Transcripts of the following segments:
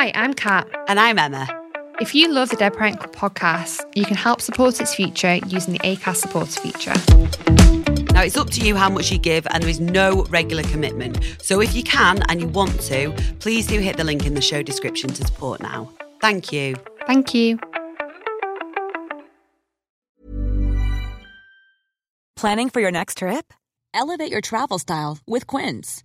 Hi, I'm Kat. And I'm Emma. If you love the Dead Parent Club podcast, you can help support its future using the ACAST supporter feature. Now, it's up to you how much you give, and there is no regular commitment. So, if you can and you want to, please do hit the link in the show description to support now. Thank you. Thank you. Planning for your next trip? Elevate your travel style with Quince.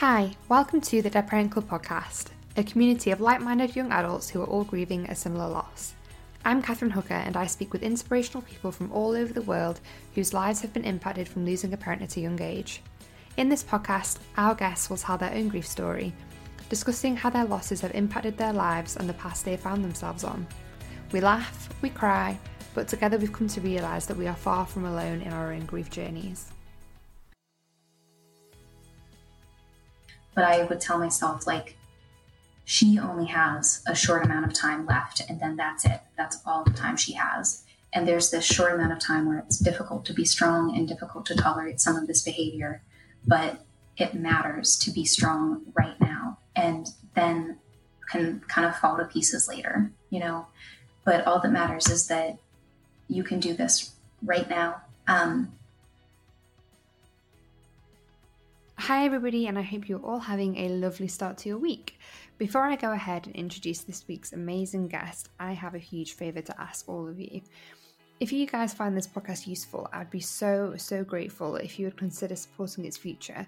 Hi, welcome to the Dead Parent Club podcast, a community of like-minded young adults who are all grieving a similar loss. I'm Catherine Hooker and I speak with inspirational people from all over the world whose lives have been impacted from losing a parent at a young age. In this podcast, our guests will tell their own grief story – discussing how their losses have impacted their lives and the path they found themselves on. We laugh, we cry, but together we've come to realise that we are far from alone in our own grief journeys. But I would tell myself, like, she only has a short amount of time left, and then that's it. That's all the time she has. And there's this short amount of time where it's difficult to be strong and difficult to tolerate some of this behavior, but it matters to be strong right now and then can kind of fall to pieces later, you know. But all that matters is that you can do this right now. Um, Hi, everybody, and I hope you're all having a lovely start to your week. Before I go ahead and introduce this week's amazing guest, I have a huge favour to ask all of you. If you guys find this podcast useful, I'd be so, so grateful if you would consider supporting its future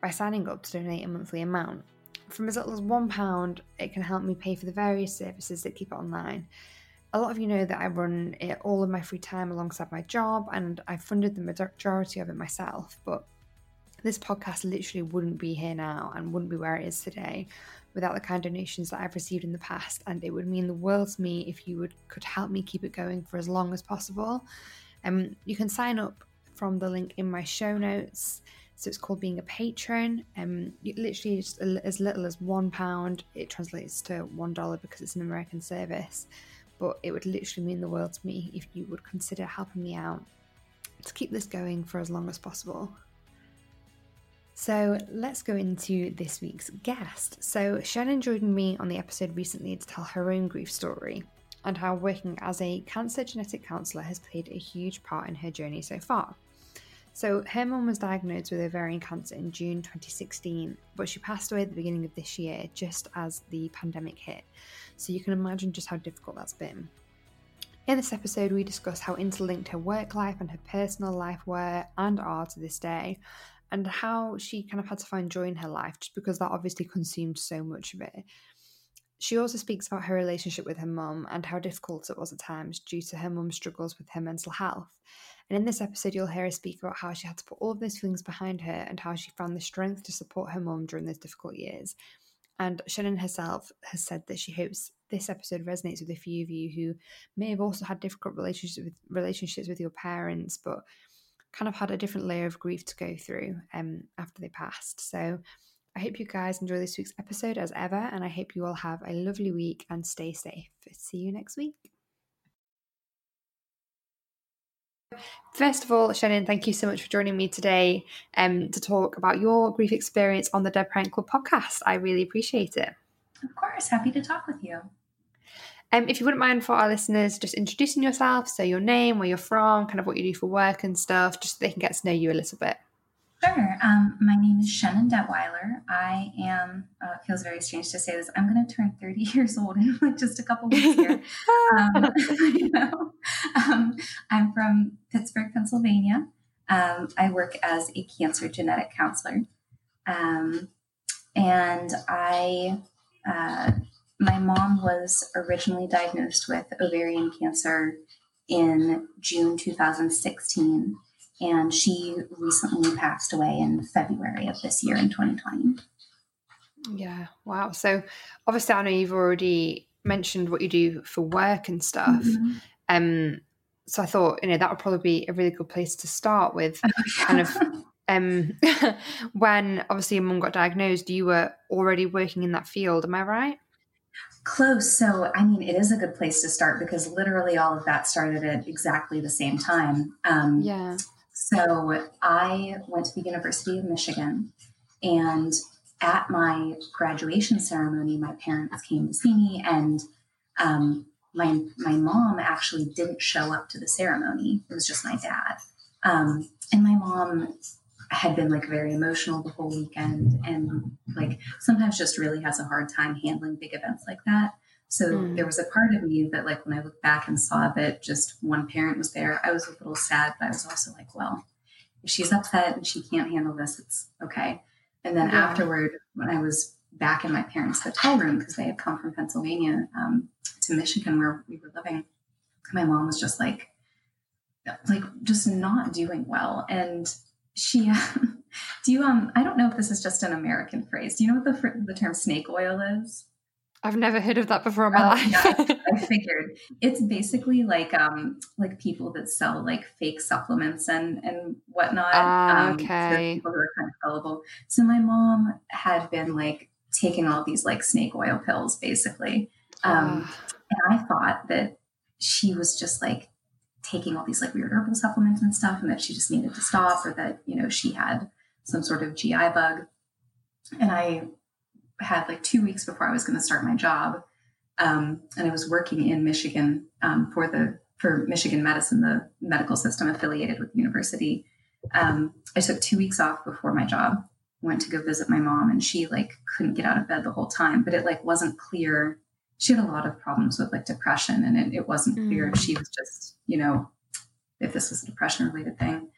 by signing up to donate a monthly amount. From as little as £1, it can help me pay for the various services that keep it online. A lot of you know that I run it all of my free time alongside my job, and I've funded the majority of it myself. But this podcast literally wouldn't be here now and wouldn't be where it is today without the kind donations that I've received in the past. And it would mean the world to me if you would could help me keep it going for as long as possible. Um, you can sign up from the link in my show notes. So it's called being a patron. Um, literally just as little as one pound. It translates to one dollar because it's an American service. But it would literally mean the world to me if you would consider helping me out to keep this going for as long as possible. So let's go into this week's guest. So Shannon joined me on the episode recently to tell her own grief story and how working as a cancer genetic counsellor has played a huge part in her journey so far. So, her mum was diagnosed with ovarian cancer in June 2016, but she passed away at the beginning of this year, just as the pandemic hit. So, you can imagine just how difficult that's been. In this episode, we discuss how interlinked her work life and her personal life were and are to this day, and how she kind of had to find joy in her life just because that obviously consumed so much of it. She also speaks about her relationship with her mum and how difficult it was at times due to her mum's struggles with her mental health. And in this episode, you'll hear her speak about how she had to put all of those feelings behind her and how she found the strength to support her mum during those difficult years. And Shannon herself has said that she hopes this episode resonates with a few of you who may have also had difficult relationships with relationships with your parents, but kind of had a different layer of grief to go through um, after they passed. So I hope you guys enjoy this week's episode as ever, and I hope you all have a lovely week and stay safe. See you next week. First of all, Shannon, thank you so much for joining me today um, to talk about your grief experience on the Dead Parent Club podcast. I really appreciate it. Of course, happy to talk with you. Um, if you wouldn't mind for our listeners just introducing yourself, so your name, where you're from, kind of what you do for work and stuff, just so they can get to know you a little bit. Sure. Um, my name is Shannon Detweiler. I am, uh, it feels very strange to say this, I'm going to turn 30 years old in like just a couple weeks here. um, you know, um, I'm from Pittsburgh, Pennsylvania. Um, I work as a cancer genetic counselor. Um, and I, uh, my mom was originally diagnosed with ovarian cancer in June 2016 and she recently passed away in February of this year in 2020. Yeah. Wow. So obviously, I know you've already mentioned what you do for work and stuff. Mm-hmm. Um, so I thought, you know, that would probably be a really good place to start with kind of um when obviously your mum got diagnosed, you were already working in that field, am I right? Close. So, I mean, it is a good place to start because literally all of that started at exactly the same time. Um, yeah. So, I went to the University of Michigan, and at my graduation ceremony, my parents came to see me, and um, my my mom actually didn't show up to the ceremony. It was just my dad, um, and my mom had been like very emotional the whole weekend and like sometimes just really has a hard time handling big events like that. So mm. there was a part of me that like when I looked back and saw that just one parent was there, I was a little sad, but I was also like, well, if she's upset and she can't handle this, it's okay. And then yeah. afterward, when I was back in my parents' hotel room because they had come from Pennsylvania um, to Michigan where we were living, my mom was just like, like just not doing well. And she, do you um? I don't know if this is just an American phrase. Do you know what the the term snake oil is? I've never heard of that before in my oh, life. yeah, I figured it's basically like um like people that sell like fake supplements and and whatnot. Ah, um, okay. people who are kind of gullible. So my mom had been like taking all these like snake oil pills, basically. Um, uh. And I thought that she was just like taking all these like weird herbal supplements and stuff, and that she just needed to stop, or that you know she had some sort of GI bug. And I had like two weeks before I was going to start my job, um, and I was working in Michigan um, for the for Michigan Medicine, the medical system affiliated with the university. Um, I took two weeks off before my job, went to go visit my mom, and she like couldn't get out of bed the whole time. But it like wasn't clear she had a lot of problems with like depression and it, it wasn't clear if she mm. was just you know if this was a depression related thing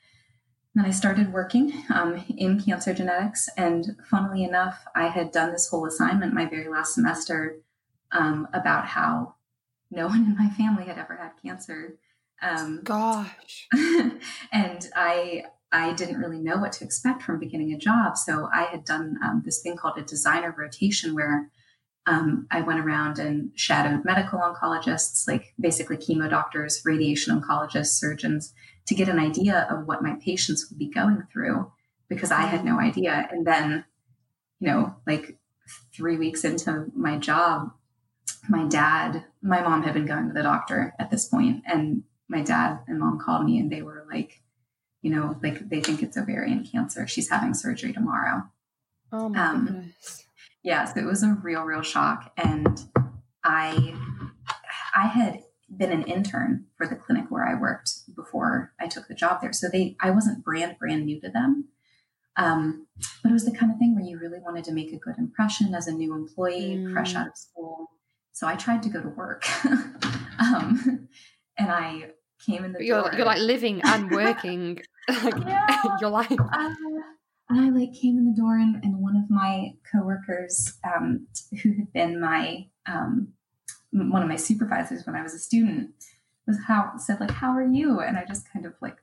then i started working um, in cancer genetics and funnily enough i had done this whole assignment my very last semester um, about how no one in my family had ever had cancer um, gosh and i I didn't really know what to expect from beginning a job. So I had done um, this thing called a designer rotation where um, I went around and shadowed medical oncologists, like basically chemo doctors, radiation oncologists, surgeons, to get an idea of what my patients would be going through because I had no idea. And then, you know, like three weeks into my job, my dad, my mom had been going to the doctor at this point, and my dad and mom called me and they were like, you know, like they think it's ovarian cancer. She's having surgery tomorrow. Oh my um, goodness Yes, it was a real, real shock. And I, I had been an intern for the clinic where I worked before I took the job there. So they, I wasn't brand, brand new to them. Um, but it was the kind of thing where you really wanted to make a good impression as a new employee, mm. fresh out of school. So I tried to go to work. um, and I came in the you're, door. You're like living and working like, yeah. your life. Uh, I like came in the door and, and one of my coworkers um, who had been my um, one of my supervisors when I was a student was how said like how are you? And I just kind of like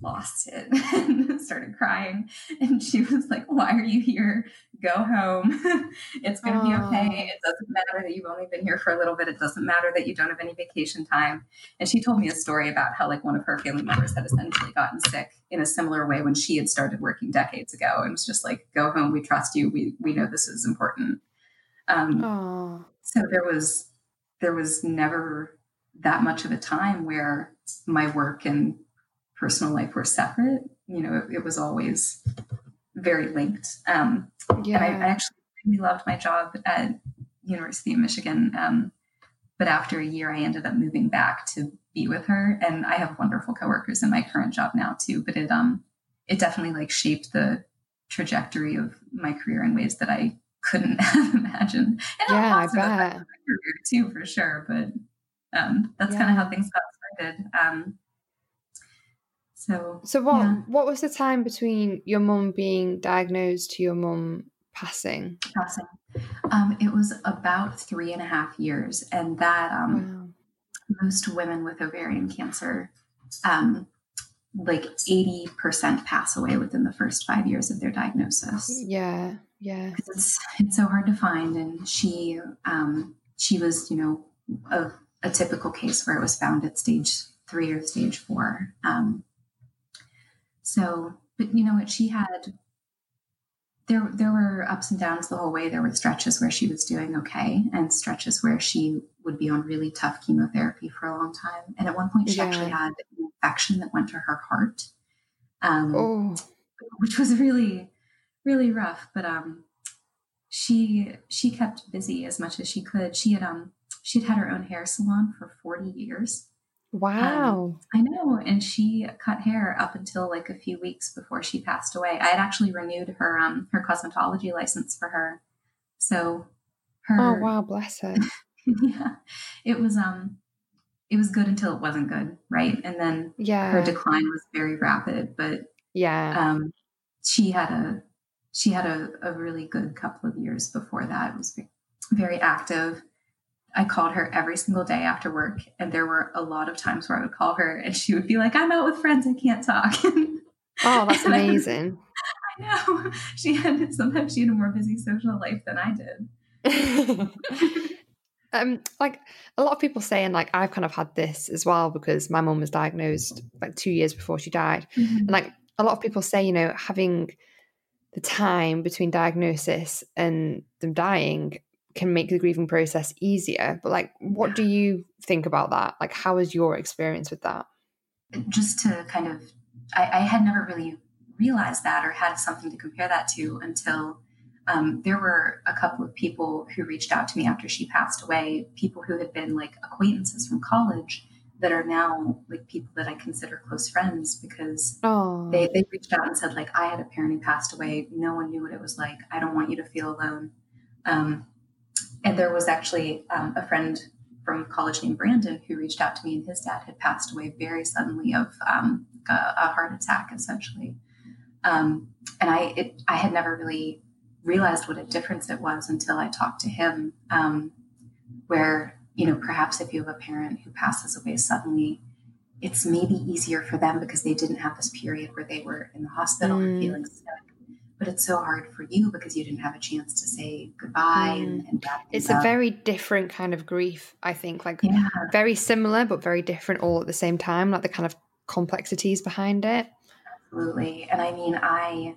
lost it and started crying. And she was like, Why are you here? Go home. it's going to be okay. It doesn't matter that you've only been here for a little bit. It doesn't matter that you don't have any vacation time. And she told me a story about how, like, one of her family members had essentially gotten sick in a similar way when she had started working decades ago. And was just like, Go home. We trust you. We, we know this is important. Um, so there was, there was never that much of a time where my work and personal life were separate. You know, it, it was always very linked. Um, yeah. And I, I, actually really loved my job at University of Michigan. Um, but after a year, I ended up moving back to be with her, and I have wonderful coworkers in my current job now too. But it um, it definitely like shaped the trajectory of my career in ways that I couldn't have imagined. And yeah, I bet. career too, for sure. But um, that's yeah. kind of how things got started. Um, so, so what yeah. what was the time between your mum being diagnosed to your mum passing? Passing. Um, it was about three and a half years, and that um, wow. most women with ovarian cancer, um, like eighty percent, pass away within the first five years of their diagnosis. Yeah, Yeah. It's it's so hard to find. And she um, she was, you know, a, a typical case where it was found at stage three or stage four. Um, so, but you know what? She had there there were ups and downs the whole way. There were stretches where she was doing okay, and stretches where she would be on really tough chemotherapy for a long time. And at one point, she yeah. actually had an infection that went to her heart, um, oh. which was really really rough. But um, she she kept busy as much as she could. She had um she'd had her own hair salon for forty years. Wow. Um, I know. And she cut hair up until like a few weeks before she passed away. I had actually renewed her um her cosmetology license for her. So her Oh wow, bless her. yeah. It was um it was good until it wasn't good, right? And then yeah. her decline was very rapid, but yeah. Um she had a she had a, a really good couple of years before that. It was very active I called her every single day after work. And there were a lot of times where I would call her and she would be like, I'm out with friends. I can't talk. oh, that's amazing. I, I know. She had, sometimes she had a more busy social life than I did. um, like a lot of people saying, like, I've kind of had this as well because my mum was diagnosed like two years before she died. Mm-hmm. And like a lot of people say, you know, having the time between diagnosis and them dying can make the grieving process easier. But like, what do you think about that? Like, how was your experience with that? Just to kind of, I, I had never really realized that or had something to compare that to until um, there were a couple of people who reached out to me after she passed away, people who had been like acquaintances from college that are now like people that I consider close friends because they, they reached out and said like I had a parent who passed away. No one knew what it was like. I don't want you to feel alone. Um, and there was actually um, a friend from college named Brandon who reached out to me, and his dad had passed away very suddenly of um, a, a, heart attack, essentially. Um, and I, it, I had never really realized what a difference it was until I talked to him. Um, where you know, perhaps if you have a parent who passes away suddenly, it's maybe easier for them because they didn't have this period where they were in the hospital mm. and feeling sick but it's so hard for you because you didn't have a chance to say goodbye mm. and, and it's a very different kind of grief i think like yeah. very similar but very different all at the same time like the kind of complexities behind it absolutely and i mean i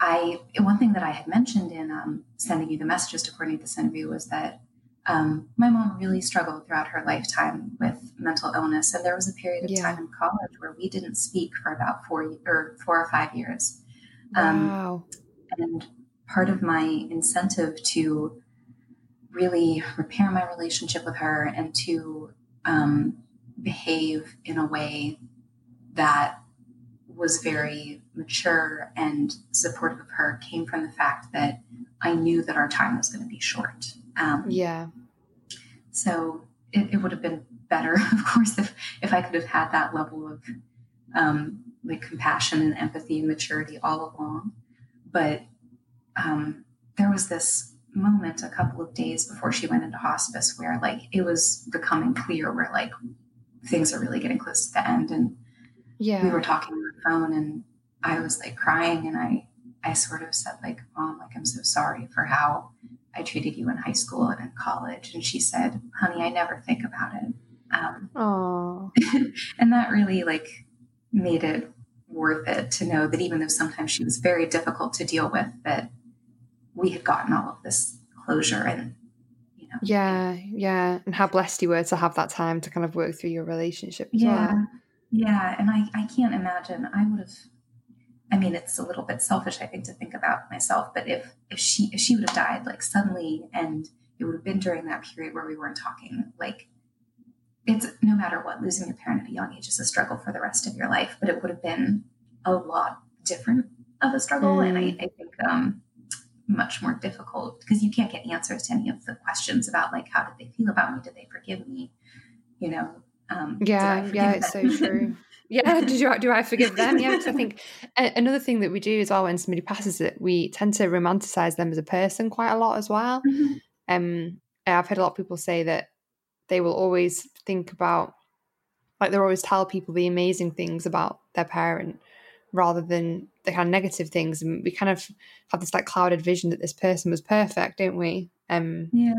i one thing that i had mentioned in um, sending you the messages to coordinate this interview was that um, my mom really struggled throughout her lifetime with mental illness and there was a period of yeah. time in college where we didn't speak for about four or four or five years um, wow. And part of my incentive to really repair my relationship with her and to um, behave in a way that was very mature and supportive of her came from the fact that I knew that our time was going to be short. Um, yeah. So it, it, would have been better, of course, if if I could have had that level of um, like compassion and empathy and maturity all along. But um, there was this moment a couple of days before she went into hospice where like it was becoming clear where like things are really getting close to the end. And yeah. we were talking on the phone and i was like crying and i i sort of said like mom like i'm so sorry for how i treated you in high school and in college. And she said honey i never think about it. Um, and that really like made it worth it to know that even though sometimes she was very difficult to deal with, that we had gotten all of this closure and you know. Yeah, yeah. And how blessed you were to have that time to kind of work through your relationship yeah. Well. Yeah. And I, I can't imagine I would have I mean, it's a little bit selfish, I think, to think about myself, but if if she if she would have died like suddenly and it would have been during that period where we weren't talking, like it's no matter what, losing your parent at a young age is a struggle for the rest of your life, but it would have been a lot different of a struggle. Mm. And I, I think um, much more difficult because you can't get answers to any of the questions about like, how did they feel about me? Did they forgive me? You know? Um, yeah, yeah, it's so true. yeah, did you do I forgive them? Yeah, because I think another thing that we do as well when somebody passes it, we tend to romanticize them as a person quite a lot as well. Mm-hmm. Um, I've heard a lot of people say that they will always think about like they'll always tell people the amazing things about their parent rather than the kind of negative things. And we kind of have this like clouded vision that this person was perfect, don't we? Um, yeah.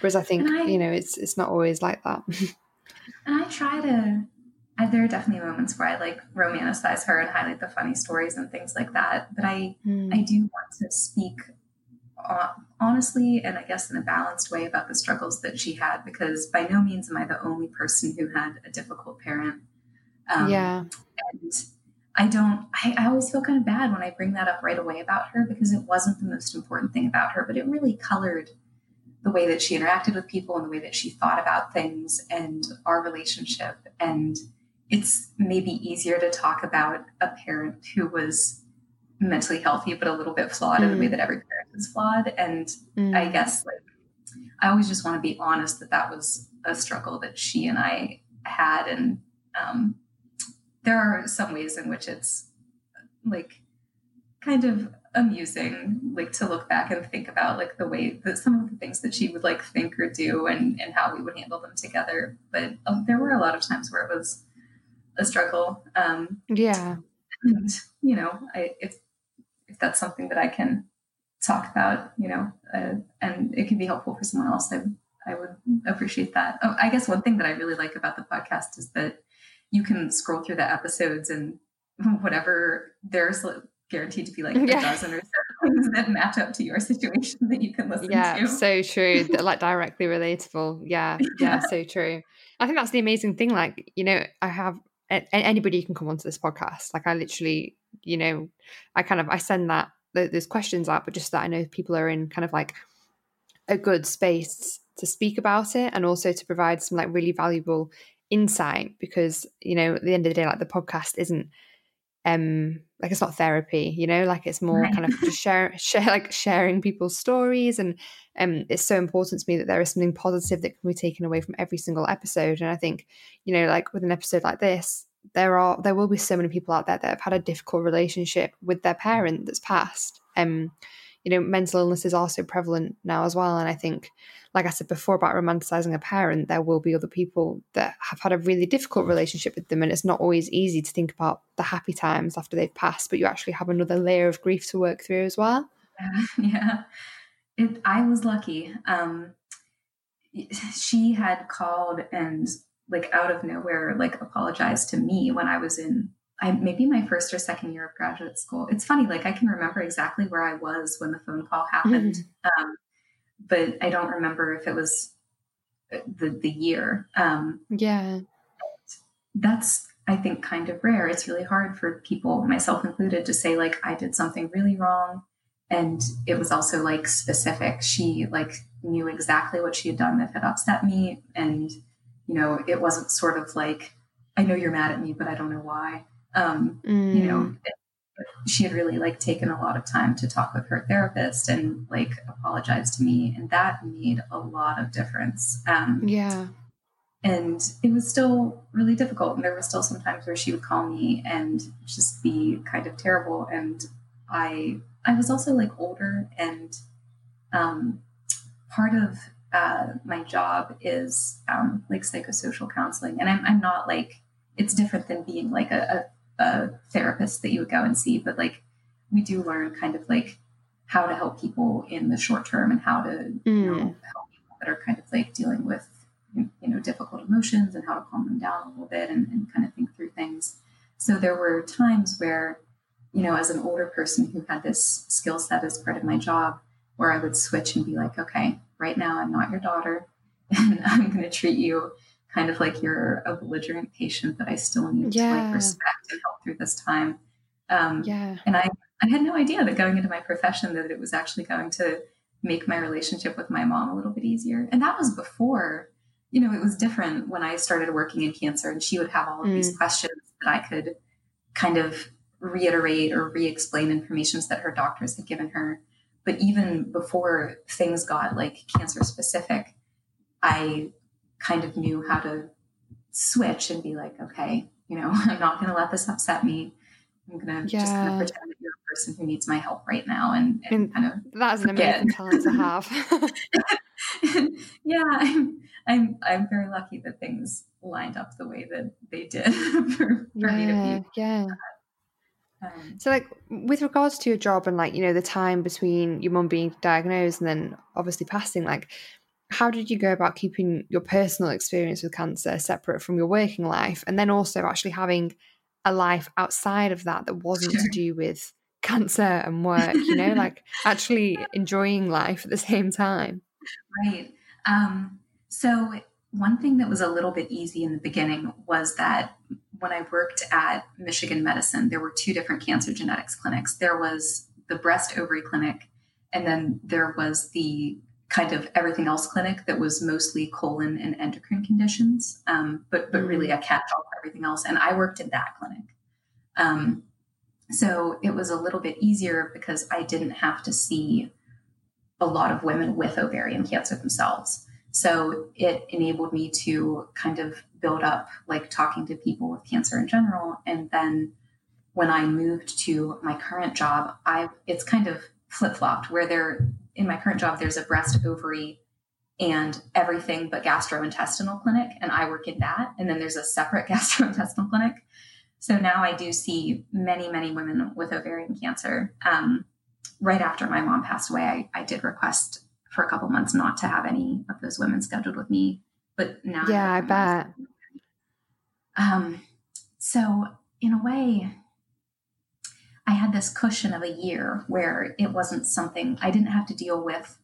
Whereas I think I, you know it's it's not always like that. and I try to. I, there are definitely moments where I like romanticize her and highlight the funny stories and things like that. But I mm. I do want to speak honestly and I guess in a balanced way about the struggles that she had because by no means am I the only person who had a difficult parent. Um, yeah. And I don't, I, I, always feel kind of bad when I bring that up right away about her because it wasn't the most important thing about her, but it really colored the way that she interacted with people and the way that she thought about things and our relationship. And it's maybe easier to talk about a parent who was mentally healthy but a little bit flawed mm. in the way mm. that every parent is flawed. And mm. I guess like I always just want to be honest that that was a struggle that she and I had, and um, there are some ways in which it's like kind of amusing like to look back and think about like the way that some of the things that she would like think or do and and how we would handle them together but um, there were a lot of times where it was a struggle um yeah and you know i if if that's something that i can talk about you know uh, and it can be helpful for someone else i i would appreciate that oh, i guess one thing that i really like about the podcast is that you can scroll through the episodes and whatever there's guaranteed to be like a dozen or so things that match up to your situation that you can listen yeah, to. Yeah, so true. like directly relatable. Yeah, yeah, yeah, so true. I think that's the amazing thing. Like, you know, I have anybody can come onto this podcast. Like, I literally, you know, I kind of I send that those questions out, but just that I know people are in kind of like a good space to speak about it and also to provide some like really valuable insight because you know at the end of the day like the podcast isn't um like it's not therapy you know like it's more right. kind of just share share like sharing people's stories and um it's so important to me that there is something positive that can be taken away from every single episode and i think you know like with an episode like this there are there will be so many people out there that have had a difficult relationship with their parent that's passed um you know mental illnesses are so prevalent now as well and i think like I said before about romanticizing a parent, there will be other people that have had a really difficult relationship with them. And it's not always easy to think about the happy times after they've passed, but you actually have another layer of grief to work through as well. Yeah. It, I was lucky. Um, she had called and like out of nowhere, like apologized to me when I was in I, maybe my first or second year of graduate school. It's funny, like I can remember exactly where I was when the phone call happened. Mm-hmm. Um, but I don't remember if it was the the year. Um, yeah, that's I think kind of rare. It's really hard for people, myself included, to say like I did something really wrong, and it was also like specific. She like knew exactly what she had done that had upset me, and you know it wasn't sort of like I know you're mad at me, but I don't know why. Um, mm. You know, mm. she had really like taken a lot of time to talk with her therapist and like apologize to me and that made a lot of difference um, yeah and it was still really difficult and there were still some times where she would call me and just be kind of terrible and i i was also like older and um, part of uh, my job is um, like psychosocial counseling and I'm, I'm not like it's different than being like a, a a therapist that you would go and see, but like we do learn kind of like how to help people in the short term and how to mm. you know, help people that are kind of like dealing with you know difficult emotions and how to calm them down a little bit and, and kind of think through things. So there were times where, you know, as an older person who had this skill set as part of my job, where I would switch and be like, okay, right now I'm not your daughter, and I'm going to treat you kind of like you're a belligerent patient that I still need yeah. to like respect and help through this time. Um, yeah. And I, I had no idea that going into my profession that it was actually going to make my relationship with my mom a little bit easier. And that was before, you know, it was different when I started working in cancer and she would have all of mm. these questions that I could kind of reiterate or re-explain informations that her doctors had given her. But even before things got like cancer specific, I kind of knew how to switch and be like, okay, you know, I'm not going to let this upset me. I'm going to yeah. just kind of pretend that you're a person who needs my help right now and, and, and kind of that's an amazing talent to have. yeah, I'm, I'm, I'm very lucky that things lined up the way that they did for, for yeah, me to be. Yeah. Um, so, like, with regards to your job and, like, you know, the time between your mum being diagnosed and then obviously passing, like, how did you go about keeping your personal experience with cancer separate from your working life and then also actually having a life outside of that that wasn't sure. to do with cancer and work you know like actually enjoying life at the same time right um, so one thing that was a little bit easy in the beginning was that when i worked at michigan medicine there were two different cancer genetics clinics there was the breast ovary clinic and then there was the kind of everything else clinic that was mostly colon and endocrine conditions, um, but but really mm. a catch-all for everything else. And I worked in that clinic, um, so it was a little bit easier because I didn't have to see a lot of women with ovarian cancer themselves. So it enabled me to kind of build up like talking to people with cancer in general, and then when I moved to my current job, I it's kind of flip flopped where there in my current job, there's a breast, ovary, and everything but gastrointestinal clinic, and I work in that. And then there's a separate gastrointestinal clinic. So now I do see many, many women with ovarian cancer. Um, right after my mom passed away, I, I did request for a couple months not to have any of those women scheduled with me. But now, yeah, I bet. Um, so in a way, I had this cushion of a year where it wasn't something I didn't have to deal with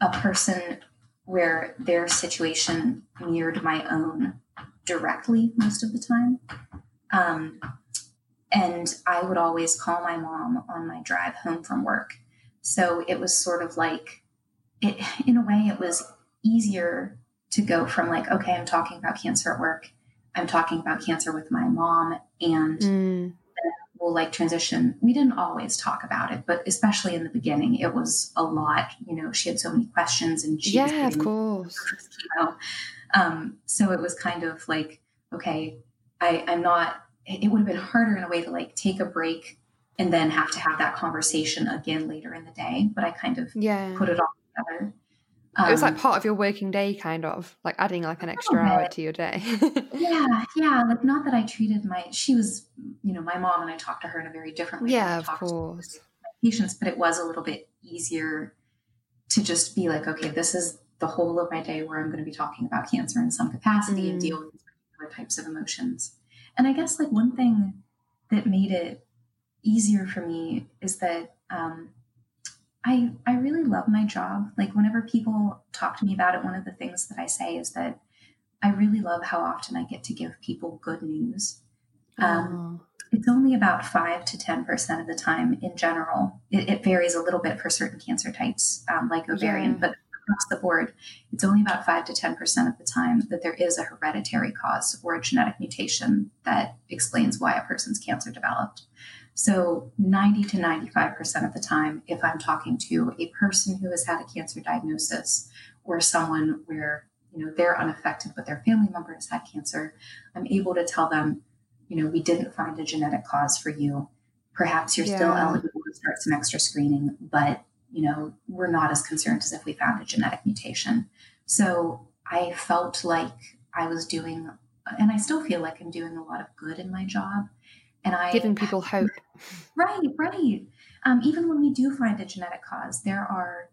a person where their situation mirrored my own directly most of the time. Um, and I would always call my mom on my drive home from work. So it was sort of like, it, in a way, it was easier to go from like, okay, I'm talking about cancer at work. I'm talking about cancer with my mom. And mm will like transition. We didn't always talk about it, but especially in the beginning, it was a lot. You know, she had so many questions, and she yeah, of course. You know, um, so it was kind of like, okay, I, I'm not. It would have been harder in a way to like take a break and then have to have that conversation again later in the day. But I kind of yeah put it all together. Um, it was like um, part of your working day, kind of like adding like an extra hour to your day. yeah, yeah. Like not that I treated my she was, you know, my mom and I talked to her in a very different way. Yeah, of course. Patients, but it was a little bit easier to just be like, okay, this is the whole of my day where I'm going to be talking about cancer in some capacity mm. and deal with particular types of emotions. And I guess like one thing that made it easier for me is that um, I, I really love my job. Like whenever people talk to me about it, one of the things that I say is that I really love how often I get to give people good news. Um, oh. It's only about five to ten percent of the time in general. It, it, varies a little bit for certain cancer types, um, like ovarian, yeah. but across the board, it's only about five to ten percent of the time that there is a hereditary cause or a genetic mutation that explains why a person's cancer developed. So 90 to 95% of the time, if I'm talking to a person who has had a cancer diagnosis or someone where, you know, they're unaffected, but their family member has had cancer, I'm able to tell them, you know, we didn't find a genetic cause for you. Perhaps you're yeah. still eligible to start some extra screening, but, you know, we're not as concerned as if we found a genetic mutation. So I felt like I was doing, and I still feel like I'm doing a lot of good in my job and I giving people hope. Right, right. Um, even when we do find a genetic cause, there are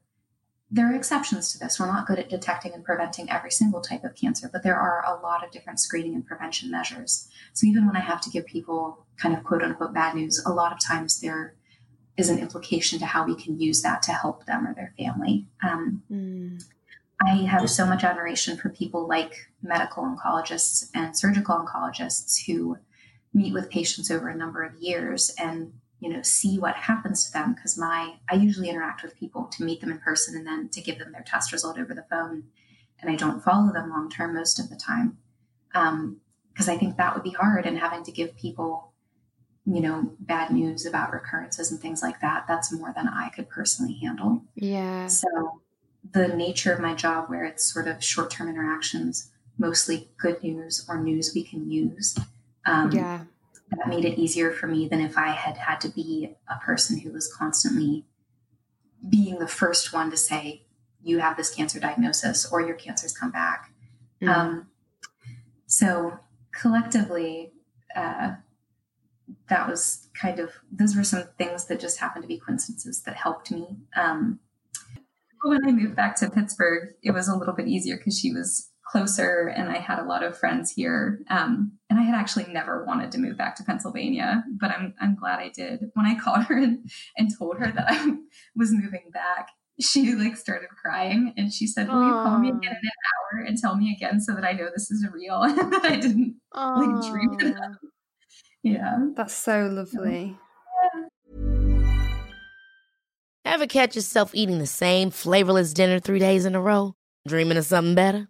there are exceptions to this. We're not good at detecting and preventing every single type of cancer, but there are a lot of different screening and prevention measures. So even when I have to give people kind of quote unquote bad news, a lot of times there is an implication to how we can use that to help them or their family. Um, mm. I have so much admiration for people like medical oncologists and surgical oncologists who meet with patients over a number of years and you know see what happens to them because my i usually interact with people to meet them in person and then to give them their test result over the phone and i don't follow them long term most of the time. Because um, i think that would be hard and having to give people you know bad news about recurrences and things like that that's more than i could personally handle. Yeah. So the nature of my job where it's sort of short-term interactions mostly good news or news we can use um, yeah. That made it easier for me than if I had had to be a person who was constantly being the first one to say, you have this cancer diagnosis or your cancer's come back. Mm. Um, so collectively, uh, that was kind of those were some things that just happened to be coincidences that helped me. Um, when I moved back to Pittsburgh, it was a little bit easier because she was closer and I had a lot of friends here. Um, and I had actually never wanted to move back to Pennsylvania, but I'm, I'm glad I did. When I called her and, and told her that I was moving back, she like started crying and she said, Will Aww. you call me again in an hour and tell me again so that I know this is real and that I didn't Aww. like dream it up? Yeah. That's so lovely. Ever catch yourself eating the same flavorless dinner three days in a row? Dreaming of something better?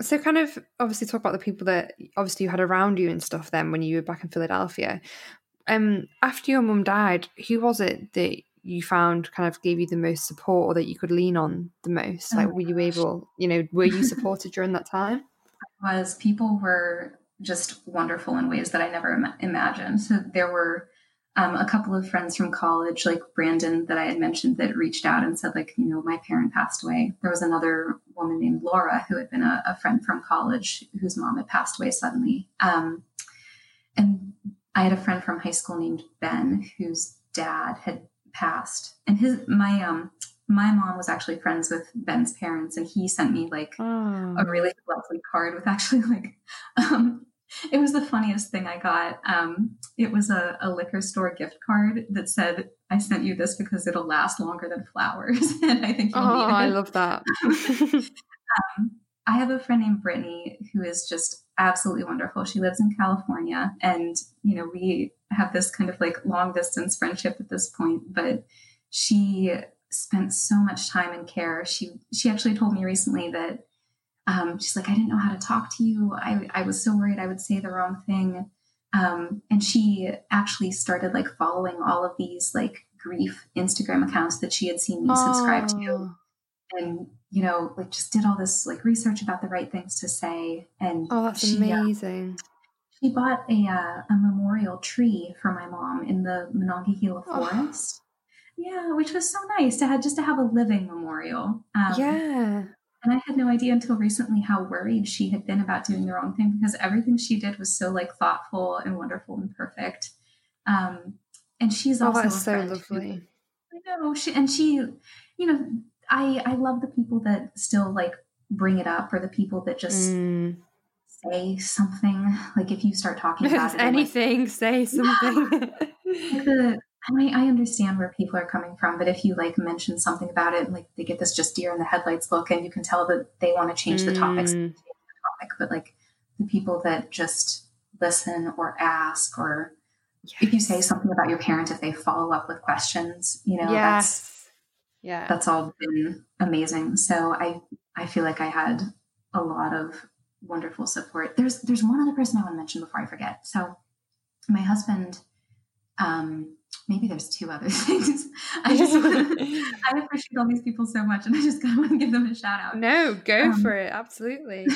So, kind of obviously talk about the people that obviously you had around you and stuff. Then, when you were back in Philadelphia, um, after your mum died, who was it that you found kind of gave you the most support, or that you could lean on the most? Like, oh were you able, you know, were you supported during that time? Was people were just wonderful in ways that I never Im- imagined. So there were um, a couple of friends from college, like Brandon, that I had mentioned, that reached out and said, like, you know, my parent passed away. There was another woman named Laura who had been a, a friend from college whose mom had passed away suddenly. Um, and I had a friend from high school named Ben whose dad had passed, and his my um my mom was actually friends with Ben's parents, and he sent me like oh. a really lovely card with actually like um, it was the funniest thing I got. Um, it was a, a, liquor store gift card that said, "I sent you this because it'll last longer than flowers," and I think you'll oh, I love that. um, I have a friend named Brittany who is just absolutely wonderful. She lives in California, and you know we have this kind of like long distance friendship at this point, but she spent so much time and care. She she actually told me recently that um, she's like, I didn't know how to talk to you. I, I was so worried I would say the wrong thing. Um, and she actually started like following all of these like grief Instagram accounts that she had seen me subscribe to. And, you know, like just did all this like research about the right things to say. And oh, that's she, uh, amazing. Uh, she bought a, uh, a memorial tree for my mom in the Monongahela oh. forest. Yeah, which was so nice to have just to have a living memorial. Um, yeah. And I had no idea until recently how worried she had been about doing the wrong thing because everything she did was so like thoughtful and wonderful and perfect. Um, and she's oh, also that's so lovely. Who, I know she and she, you know, I I love the people that still like bring it up or the people that just mm. say something. Like if you start talking about anything, like, say something. Like the I, I understand where people are coming from, but if you like mention something about it, like they get this just deer in the headlights look, and you can tell that they want to change mm. the topics, the topic. But like the people that just listen or ask, or yes. if you say something about your parent, if they follow up with questions, you know, yes. that's yeah, that's all been amazing. So I I feel like I had a lot of wonderful support. There's there's one other person I want to mention before I forget. So my husband um maybe there's two other things. I just I appreciate all these people so much, and I just kind of want to give them a shout out. No, go um, for it. Absolutely.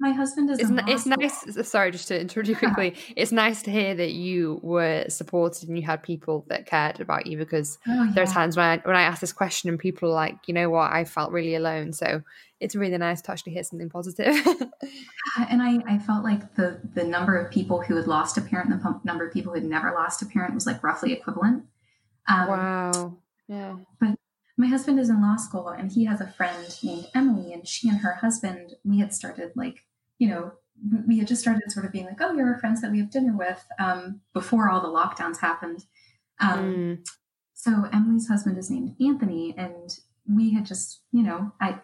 My husband is. It's, it's nice. Sorry, just to interrupt you quickly. Yeah. It's nice to hear that you were supported and you had people that cared about you because oh, yeah. there are times when I, when I ask this question and people are like, you know what, I felt really alone. So it's really nice to actually hear something positive. and I, I felt like the the number of people who had lost a parent and the number of people who had never lost a parent was like roughly equivalent. Um, wow. Yeah. But my husband is in law school and he has a friend named Emily and she and her husband we had started like you know we had just started sort of being like, oh, you're our friends that we have dinner with um, before all the lockdowns happened. Um, mm. So Emily's husband is named Anthony, and we had just, you know, I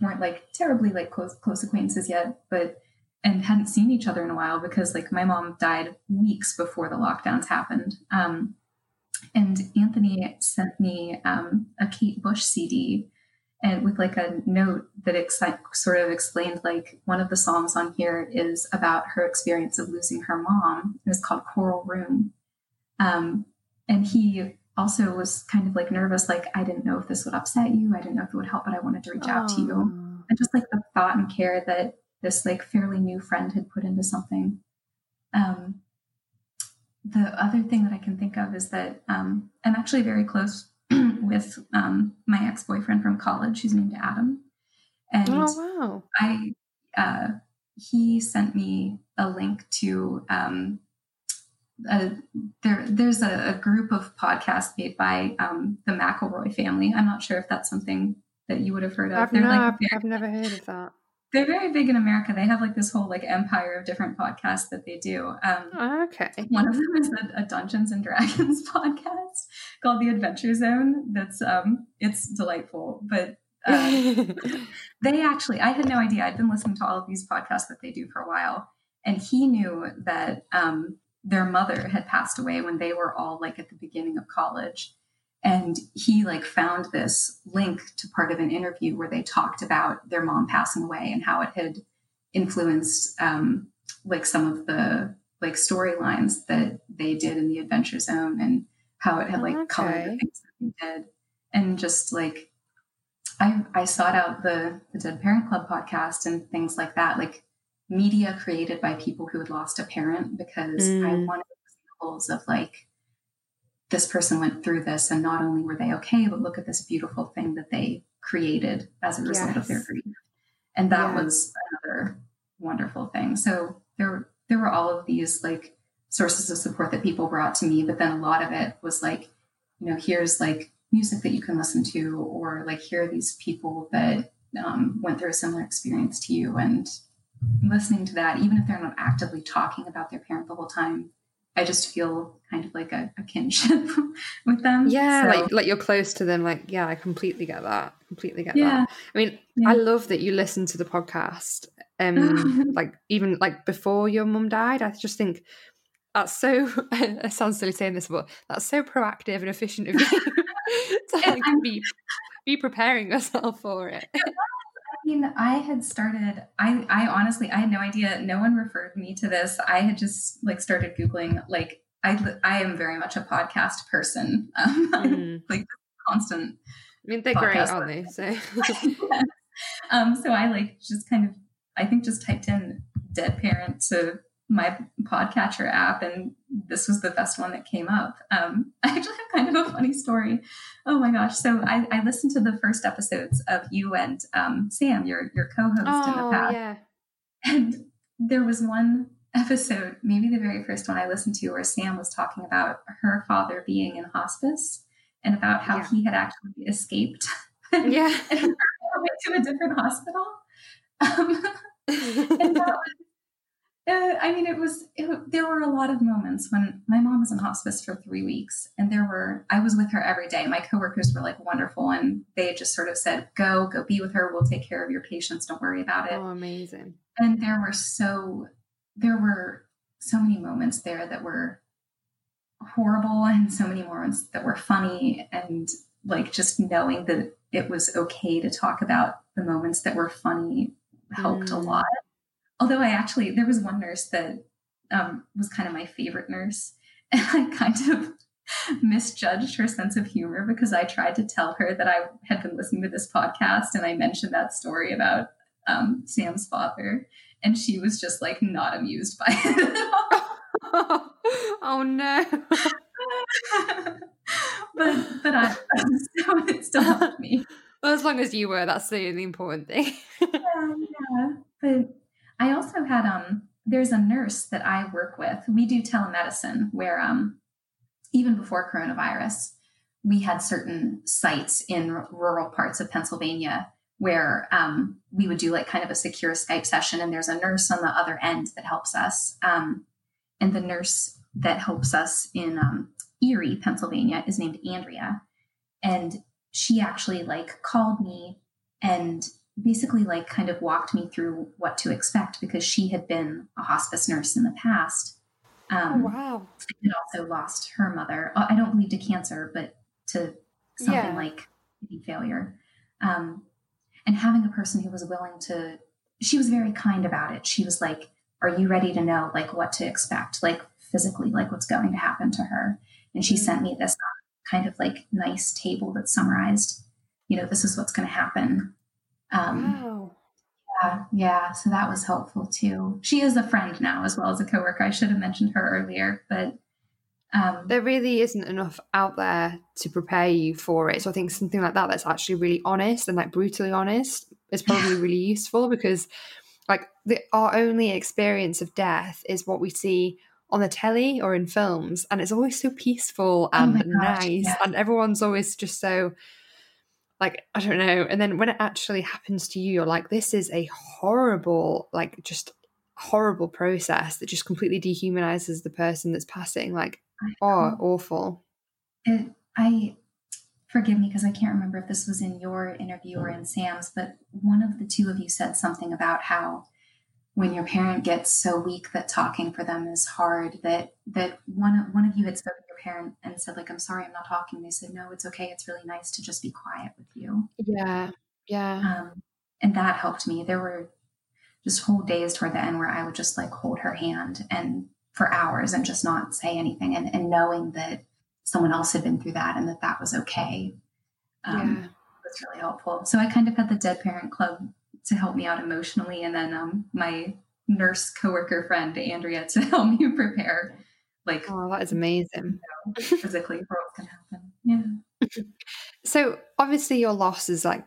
weren't like terribly like close close acquaintances yet, but and hadn't seen each other in a while because like my mom died weeks before the lockdowns happened. Um, and Anthony sent me um, a Kate Bush CD and with like a note that ex- sort of explained like one of the songs on here is about her experience of losing her mom. It was called Coral Room. Um, and he also was kind of like nervous, like, I didn't know if this would upset you. I didn't know if it would help, but I wanted to reach out to you. And just like the thought and care that this like fairly new friend had put into something. Um, the other thing that I can think of is that um, I'm actually very close with um, my ex boyfriend from college. He's named Adam, and oh, wow. I uh, he sent me a link to um, a, there. There's a, a, group of podcasts made by um, the McElroy family. I'm not sure if that's something that you would have heard of. I've, They're no, like, I've never heard of that they're very big in America. They have like this whole like empire of different podcasts that they do. Um, oh, okay. One of them is a, a, Dungeons and Dragons podcast called The Adventure Zone. That's um, it's delightful, but uh, they actually I had no idea. I'd been listening to all of these podcasts that they do for a while, and he knew that um, their mother had passed away when they were all like at the beginning of college and he like found this link to part of an interview where they talked about their mom passing away and how it had influenced um, like some of the like storylines that they did in the adventure zone and how it had like okay. colored the things that they did and just like I, I sought out the, the Dead Parent Club podcast and things like that, like media created by people who had lost a parent, because mm. I wanted examples of like this person went through this and not only were they okay but look at this beautiful thing that they created as a result yes. of their grief and that yeah. was another wonderful thing so there there were all of these like sources of support that people brought to me but then a lot of it was like you know here's like music that you can listen to or like here are these people that um, went through a similar experience to you and listening to that even if they're not actively talking about their parent the whole time I just feel kind of like a, a kinship with them. Yeah, so. like like you're close to them. Like, yeah, I completely get that. Completely get yeah. that. I mean, yeah. I love that you listen to the podcast. Um, like even like before your mum died. I just think that's so. it sounds silly saying this, but that's so proactive and efficient of you to like be be preparing yourself for it I mean, I had started, I, I honestly, I had no idea. No one referred me to this. I had just like started Googling, like, I, I am very much a podcast person. Um, mm. like constant. I mean, they're great, aren't they? So, um, so I like just kind of, I think just typed in dead parent to my podcatcher app and this was the best one that came up. Um, i actually have kind of a funny story. Oh my gosh. So i, I listened to the first episodes of you and um, sam your, your co-host oh, in the oh, past. yeah. and there was one episode maybe the very first one i listened to where sam was talking about her father being in hospice and about how yeah. he had actually escaped yeah. and went to a different hospital. Um, and that was uh, I mean, it was, it, there were a lot of moments when my mom was in hospice for three weeks and there were, I was with her every day. My coworkers were like wonderful and they just sort of said, go, go be with her. We'll take care of your patients. Don't worry about it. Oh, amazing. And there were so, there were so many moments there that were horrible and so many moments that were funny and like just knowing that it was okay to talk about the moments that were funny helped mm. a lot although I actually, there was one nurse that um, was kind of my favorite nurse. And I kind of misjudged her sense of humor because I tried to tell her that I had been listening to this podcast and I mentioned that story about um, Sam's father. And she was just like not amused by it oh no. but but I so it still helped me. Well, as long as you were, that's the, the important thing. yeah, yeah. But I also had um there's a nurse that I work with. We do telemedicine where um even before coronavirus, we had certain sites in r- rural parts of Pennsylvania where um, we would do like kind of a secure Skype session, and there's a nurse on the other end that helps us. Um, and the nurse that helps us in um, Erie, Pennsylvania, is named Andrea, and she actually like called me and basically like kind of walked me through what to expect because she had been a hospice nurse in the past. Um, oh, wow. And also lost her mother. I don't believe to cancer, but to something yeah. like failure. Um, and having a person who was willing to, she was very kind about it. She was like, "Are you ready to know like what to expect, like physically, like what's going to happen to her?" And she mm-hmm. sent me this kind of like nice table that summarized, you know, this is what's going to happen. Um, wow. Yeah, yeah. So that was helpful too. She is a friend now as well as a coworker. I should have mentioned her earlier, but um, there really isn't enough out there to prepare you for it. So I think something like that that's actually really honest and like brutally honest is probably really useful because like the, our only experience of death is what we see on the telly or in films and it's always so peaceful oh and oh gosh, nice yeah. and everyone's always just so like i don't know. And then when it actually happens to you you're like this is a horrible like just horrible process that just completely dehumanizes the person that's passing. Like oh awful. It, i forgive me because i can't remember if this was in your interview or in sam's but one of the two of you said something about how when your parent gets so weak that talking for them is hard that that one one of you had spoken parent and said like i'm sorry i'm not talking they said no it's okay it's really nice to just be quiet with you yeah yeah um, and that helped me there were just whole days toward the end where i would just like hold her hand and for hours and just not say anything and, and knowing that someone else had been through that and that that was okay um, yeah. was really helpful so i kind of had the dead parent club to help me out emotionally, and then um, my nurse coworker friend Andrea to help me prepare. Like, oh, that is amazing. You know, physically, going to happen. Yeah. so obviously, your loss is like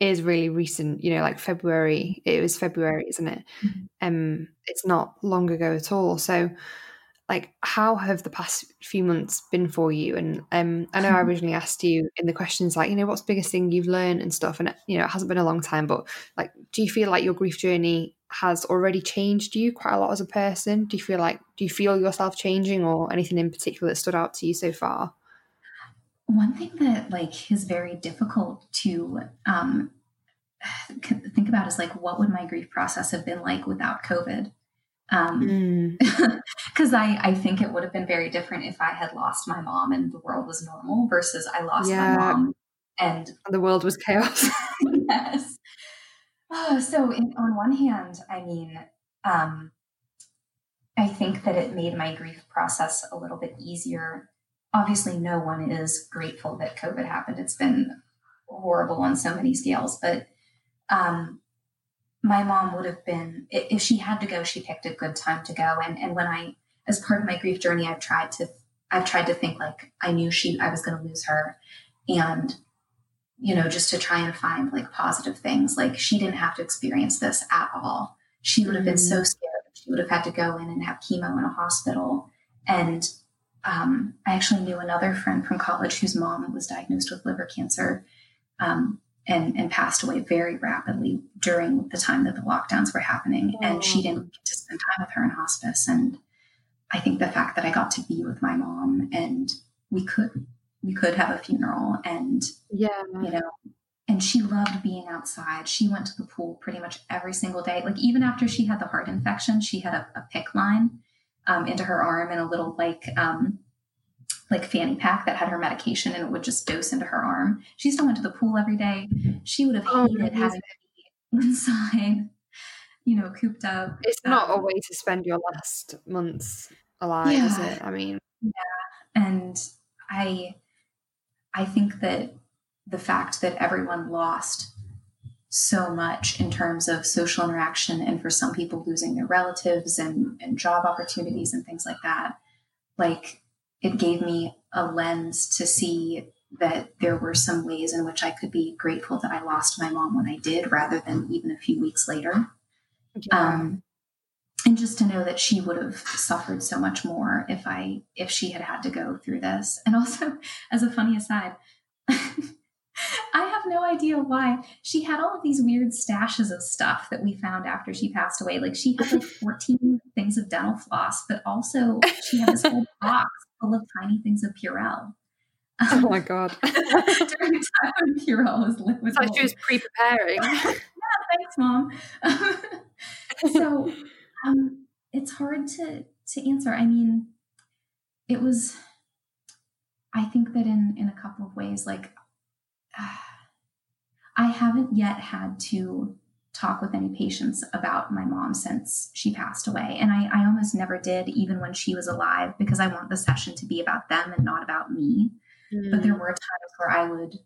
is really recent. You know, like February. It was February, isn't it? Mm-hmm. Um, it's not long ago at all. So like how have the past few months been for you and um, i know i originally asked you in the questions like you know what's the biggest thing you've learned and stuff and you know it hasn't been a long time but like do you feel like your grief journey has already changed you quite a lot as a person? Do you feel like do you feel yourself changing or anything in particular that stood out to you so far? One thing that like is very difficult to um, think about is like what would my grief process have been like without covid? Um because mm. I, I think it would have been very different if i had lost my mom and the world was normal versus i lost yeah. my mom and the world was chaos. Yes oh, so in, on one hand i mean um i think that it made my grief process a little bit easier. Obviously no one is grateful that covid happened. It's been horrible on so many scales but um my mom would have been if she had to go she picked a good time to go. And and when i as part of my grief journey i've tried to i've tried to think like i knew she i was going to lose her. And you know just to try and find like positive things like she didn't have to experience this at all she would have been so mm-hmm. scared she would have had to go in and have chemo in a hospital and um, i actually knew another friend from college whose mom was diagnosed with liver cancer um, and, and passed away very rapidly during the time that the lockdowns were happening. Oh. And she didn't get to spend time with her in hospice. And I think the fact that I got to be with my mom and we could we could have a funeral and yeah you know and she loved being outside she went to the pool pretty much every single day like even after she had the heart infection she had a, a PICC line um, into her arm and a little like um, like fanny pack that had her medication and it would just dose into her arm. She still went to the pool every day. She would have oh, hated having to be inside, you know, cooped up. It's not um, a way to spend your last months alive, yeah. is it? I mean, yeah. And I, I think that the fact that everyone lost so much in terms of social interaction and for some people losing their relatives and, and job opportunities and things like that, like it gave me a lens to see that there were some ways in which I could be grateful that I lost my mom when I did, rather than even a few weeks later. Yeah. Um, and just to know that she would have suffered so much more if I if she had had to go through this. And also, as a funny aside, I have no idea why. She had all of these weird stashes of stuff that we found after she passed away. Like she had like 14 things of dental floss, but also she had this whole box full of tiny things of Purell. Oh my god! During the time when Purell was, was like she was pre-preparing. yeah, thanks, mom. so um, it's hard to to answer. I mean, it was. I think that in in a couple of ways, like I haven't yet had to talk with any patients about my mom since she passed away. And I, I, almost never did, even when she was alive, because I want the session to be about them and not about me. Mm. But there were times where I would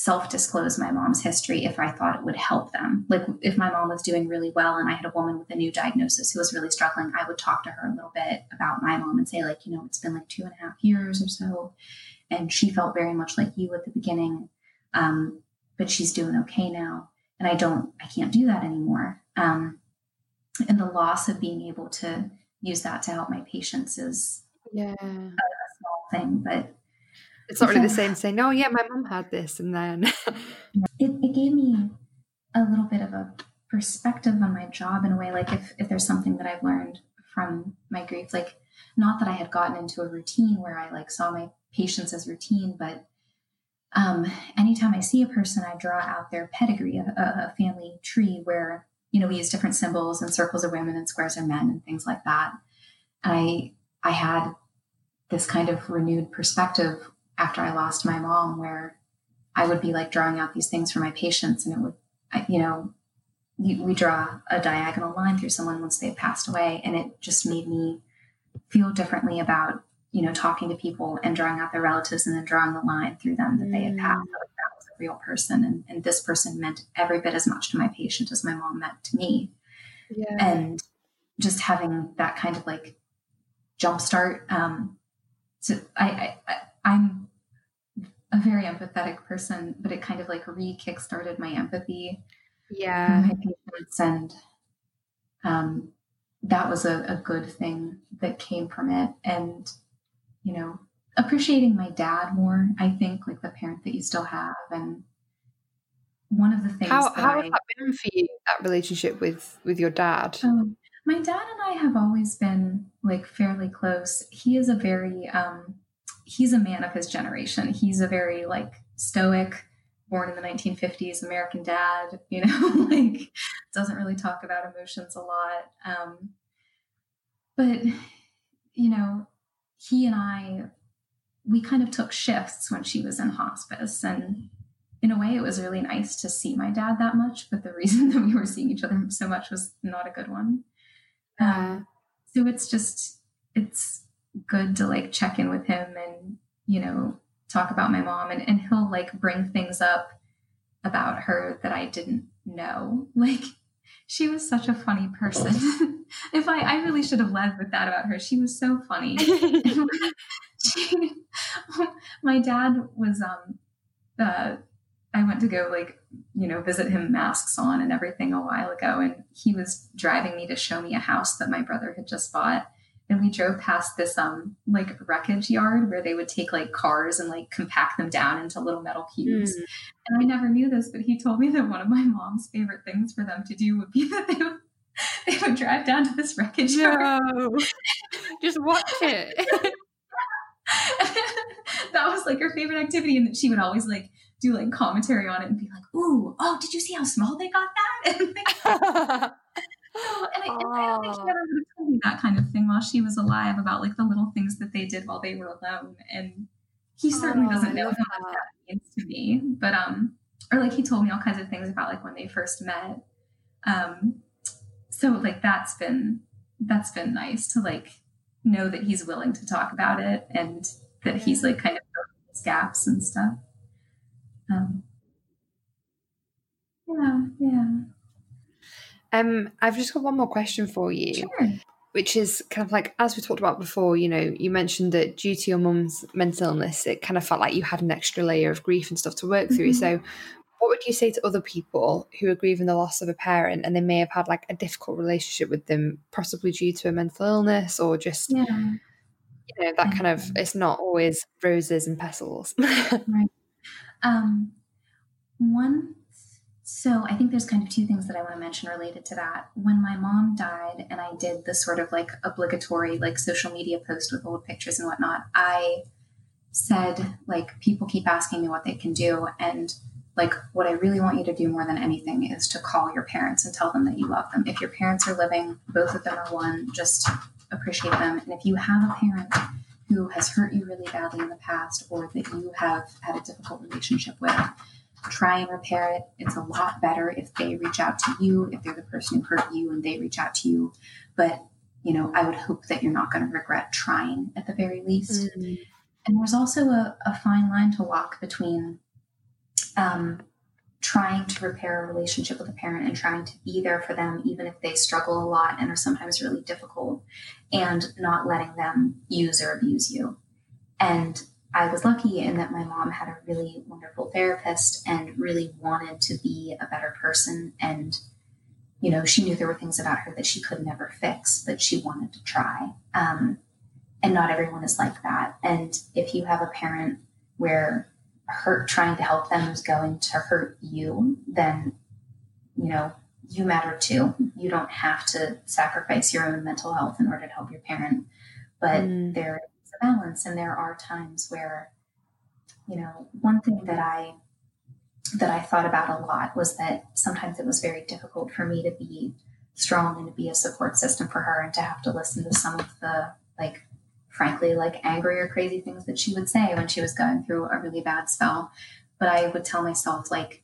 self disclose my mom's history if I thought it would help them. Like if my mom was doing really well and I had a woman with a new diagnosis who was really struggling, I would talk to her a little bit about my mom and say, like, you know, it's been like two and a half years or so. And she felt very much like you at the beginning um, but she's doing okay now. And I don't, I can't do that anymore. Um, and the loss of being able to use that to help my patients is yeah a, a small thing, but it's not really the same saying, "Oh, yeah, my mom had this," and then it, it gave me a little bit of a perspective on my job in a way. Like if if there's something that I've learned from my grief, like not that I had gotten into a routine where I like saw my patients as routine, but um, anytime I see a person, I draw out their pedigree, a, a, family tree where, you know, we use different symbols and circles of women and squares are men and things like that. And I, I had this kind of renewed perspective after I lost my mom where I would be like drawing out these things for my patients and it would, you know, we draw a diagonal line through someone once they've passed away. And it just made me feel differently about you know, talking to people and drawing out their relatives and then drawing the line through them that mm. they had passed. Like that was a real person. And, and this person meant every bit as much to my patient as my mom meant to me. Yeah. And just having that kind of like jumpstart. Um, so I, I, I'm a very empathetic person, but it kind of like re kickstarted my empathy. Yeah. My and, um, that was a, a good thing that came from it. And you know, appreciating my dad more, I think, like the parent that you still have. And one of the things how, how I, has that been for you, that relationship with with your dad? Um, my dad and I have always been like fairly close. He is a very um he's a man of his generation. He's a very like stoic, born in the 1950s American dad, you know, like doesn't really talk about emotions a lot. Um but you know, he and I, we kind of took shifts when she was in hospice. And in a way, it was really nice to see my dad that much. But the reason that we were seeing each other so much was not a good one. Um, so it's just, it's good to like check in with him and, you know, talk about my mom. And, and he'll like bring things up about her that I didn't know. Like, she was such a funny person. if I, I really should have led with that about her. She was so funny. she, my dad was, um, uh, I went to go like, you know, visit him masks on and everything a while ago. And he was driving me to show me a house that my brother had just bought. And we drove past this um like wreckage yard where they would take like cars and like compact them down into little metal cubes. Mm. And I never knew this, but he told me that one of my mom's favorite things for them to do would be that they would they would drive down to this wreckage yard. Just watch it. that was like her favorite activity, and she would always like do like commentary on it and be like, "Ooh, oh, did you see how small they got that?" And, and, I, and I, don't think she ever would have told me that kind of thing while she was alive about like the little things that they did while they were alone. And he certainly oh, doesn't know how much that means to me, but um, or like he told me all kinds of things about like when they first met. Um, so like that's been that's been nice to like know that he's willing to talk about it and that he's like kind of his gaps and stuff. Um, yeah, yeah. Um, I've just got one more question for you, sure. which is kind of like as we talked about before. You know, you mentioned that due to your mum's mental illness, it kind of felt like you had an extra layer of grief and stuff to work through. Mm-hmm. So, what would you say to other people who are grieving the loss of a parent and they may have had like a difficult relationship with them, possibly due to a mental illness or just, yeah. you know, that kind of, it's not always roses and petals. right. Um, one so I think there's kind of two things that I want to mention related to that. When my mom died and I did the sort of like obligatory like social media post with old pictures and whatnot, I said like people keep asking me what they can do and like what I really want you to do more than anything is to call your parents and tell them that you love them. If your parents are living, both of them are one, just appreciate them. And if you have a parent who has hurt you really badly in the past or that you have had a difficult relationship with, try and repair it. It's a lot better if they reach out to you, if they're the person who hurt you and they reach out to you. But, you know, I would hope that you're not going to regret trying at the very least. Mm-hmm. And there's also a, a, fine line to walk between um, trying to repair a relationship with a parent and trying to be there for them, even if they struggle a lot and are sometimes really difficult, and not letting them use or abuse you. And I was lucky in that my mom had a really wonderful therapist and really wanted to be a better person. And, you know, she knew there were things about her that she could never fix, but she wanted to try. Um, and not everyone is like that. And if you have a parent where hurt trying to help them is going to hurt you, then, you know, you matter too. You don't have to sacrifice your own mental health in order to help your parent. But mm. there balance. And there are times where, you know, one thing that I that I thought about a lot was that sometimes it was very difficult for me to be strong and to be a support system for her and to have to listen to some of the like frankly like angry or crazy things that she would say when she was going through a really bad spell but i would tell myself like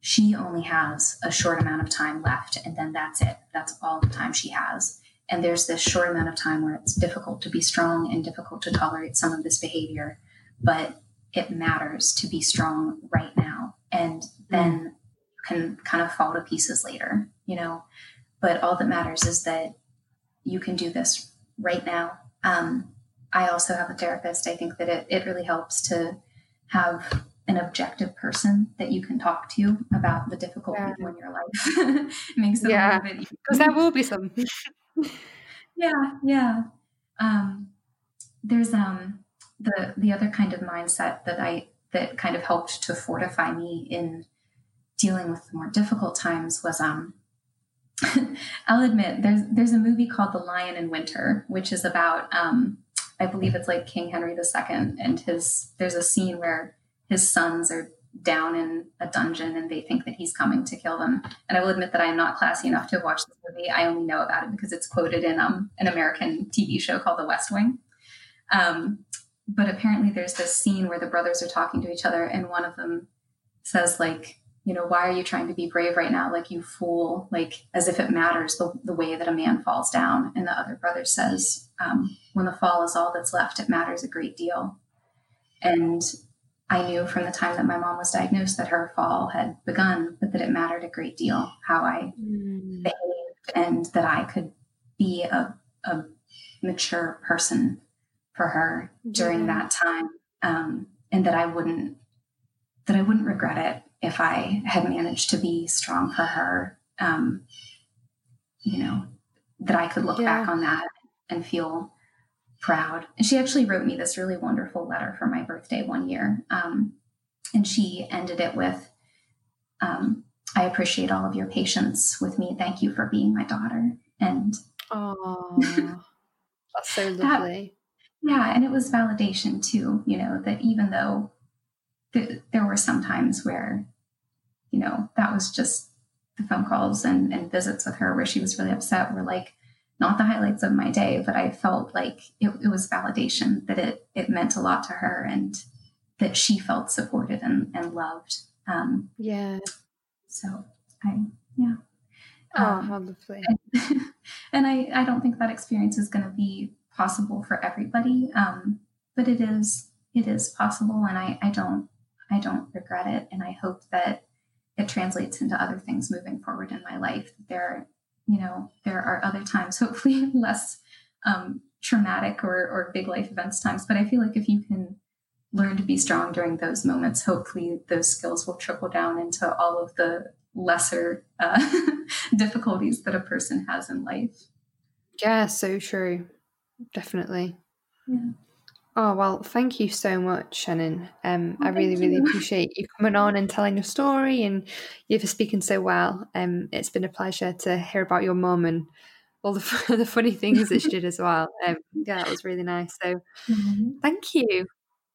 she only has a short amount of time left and then that's it that's all the time she has and there's this short amount of time where it's difficult to be strong and difficult to tolerate some of this behavior, but it matters to be strong right now. And then you can kind of fall to pieces later, you know. But all that matters is that you can do this right now. Um, I also have a therapist. I think that it, it really helps to have an objective person that you can talk to about the difficult yeah. people in your life. makes it yeah. a little bit because there will be some yeah, yeah. Um, there's um, the the other kind of mindset that I that kind of helped to fortify me in dealing with the more difficult times was um, I'll admit there's there's a movie called The Lion in Winter, which is about um, I believe it's like King Henry II and his there's a scene where his sons are down in a dungeon and they think that he's coming to kill them. And I will admit that I am not classy enough to watch this movie. I only know about it because it's quoted in um, an American TV show called The West Wing. Um, but apparently, there's this scene where the brothers are talking to each other, and one of them says, like, you know, why are you trying to be brave right now? Like, you fool, like, as if it matters the, the way that a man falls down. And the other brother says, um, when the fall is all that's left, it matters a great deal. And I knew from the time that my mom was diagnosed that her fall had begun, but that it mattered a great deal how I mm. behaved and that I could be a, a mature person for her during yeah. that time. Um, and that I wouldn't, that I wouldn't regret it if I had managed to be strong for her. Um, you know, that I could look yeah. back on that and feel proud. And she actually wrote me this really wonderful letter for my birthday one year. Um, and she ended it with, um, I appreciate all of your patience with me. Thank you for being my daughter. And oh, that's so lovely. That, yeah. And it was validation too, you know, that even though th- there were some times where, you know, that was just the phone calls and, and visits with her where she was really upset were like, not the highlights of my day, but I felt like it, it was validation that it it meant a lot to her and that she felt supported and, and loved. Um, yeah. So I yeah. Oh, um, how lovely. And, and, I I don't think that experience is going to be possible for everybody, um, but it is it is possible, and I I don't I don't regret it, and I hope that it translates into other things moving forward in my life. There you know, there are other times, hopefully less um, traumatic or, or big life events times. But I feel like if you can learn to be strong during those moments, hopefully those skills will trickle down into all of the lesser uh, difficulties that a person has in life. Yeah, so true. Definitely. Yeah. Oh, well, thank you so much, Shannon. Um, I Oh, really, really you. appreciate you coming on and telling your story and you for speaking so well. Um, it's been a pleasure to hear about your mum and all the, the funny things that she did as well. Um, yeah, that was really nice. So Mhm. thank you.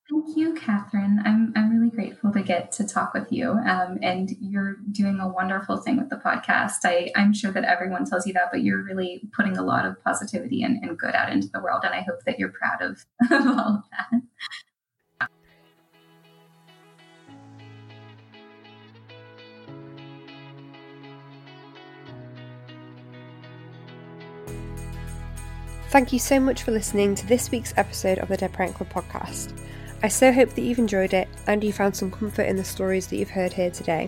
Thank you, Catherine. I'm I'm really grateful to get to talk with you. Um, and you're doing a wonderful thing with the podcast. I, I'm sure that everyone tells you that, but you're really putting a lot of positivity and, and good out into the world. And I hope that you're proud of, of all of that. Thank you so much for listening to this week's episode of the Club podcast. I so hope that you've enjoyed it and you found some comfort in the stories that you've heard here today.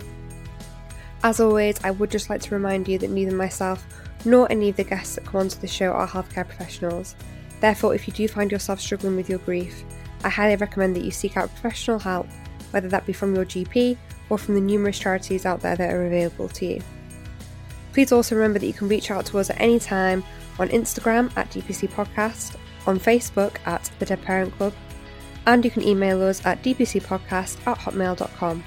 As always, I would just like to remind you that neither myself nor any of the guests that come onto the show are healthcare professionals. Therefore, if you do find yourself struggling with your grief, I highly recommend that you seek out professional help, whether that be from your GP or from the numerous charities out there that are available to you. Please also remember that you can reach out to us at any time on Instagram at DPC Podcast, on Facebook at The Dead Parent Club, and you can email us at dpcpodcast at hotmail.com.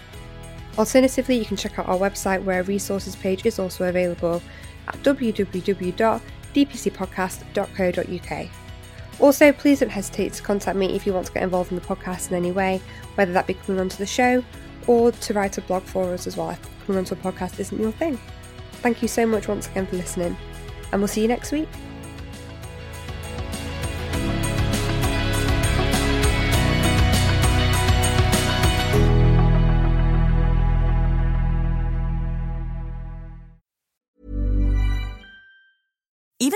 Alternatively, you can check out our website where a resources page is also available at www.dpcpodcast.co.uk. Also, please don't hesitate to contact me if you want to get involved in the podcast in any way, whether that be coming onto the show or to write a blog for us as well if coming onto a podcast isn't your thing. Thank you so much once again for listening, and we'll see you next week.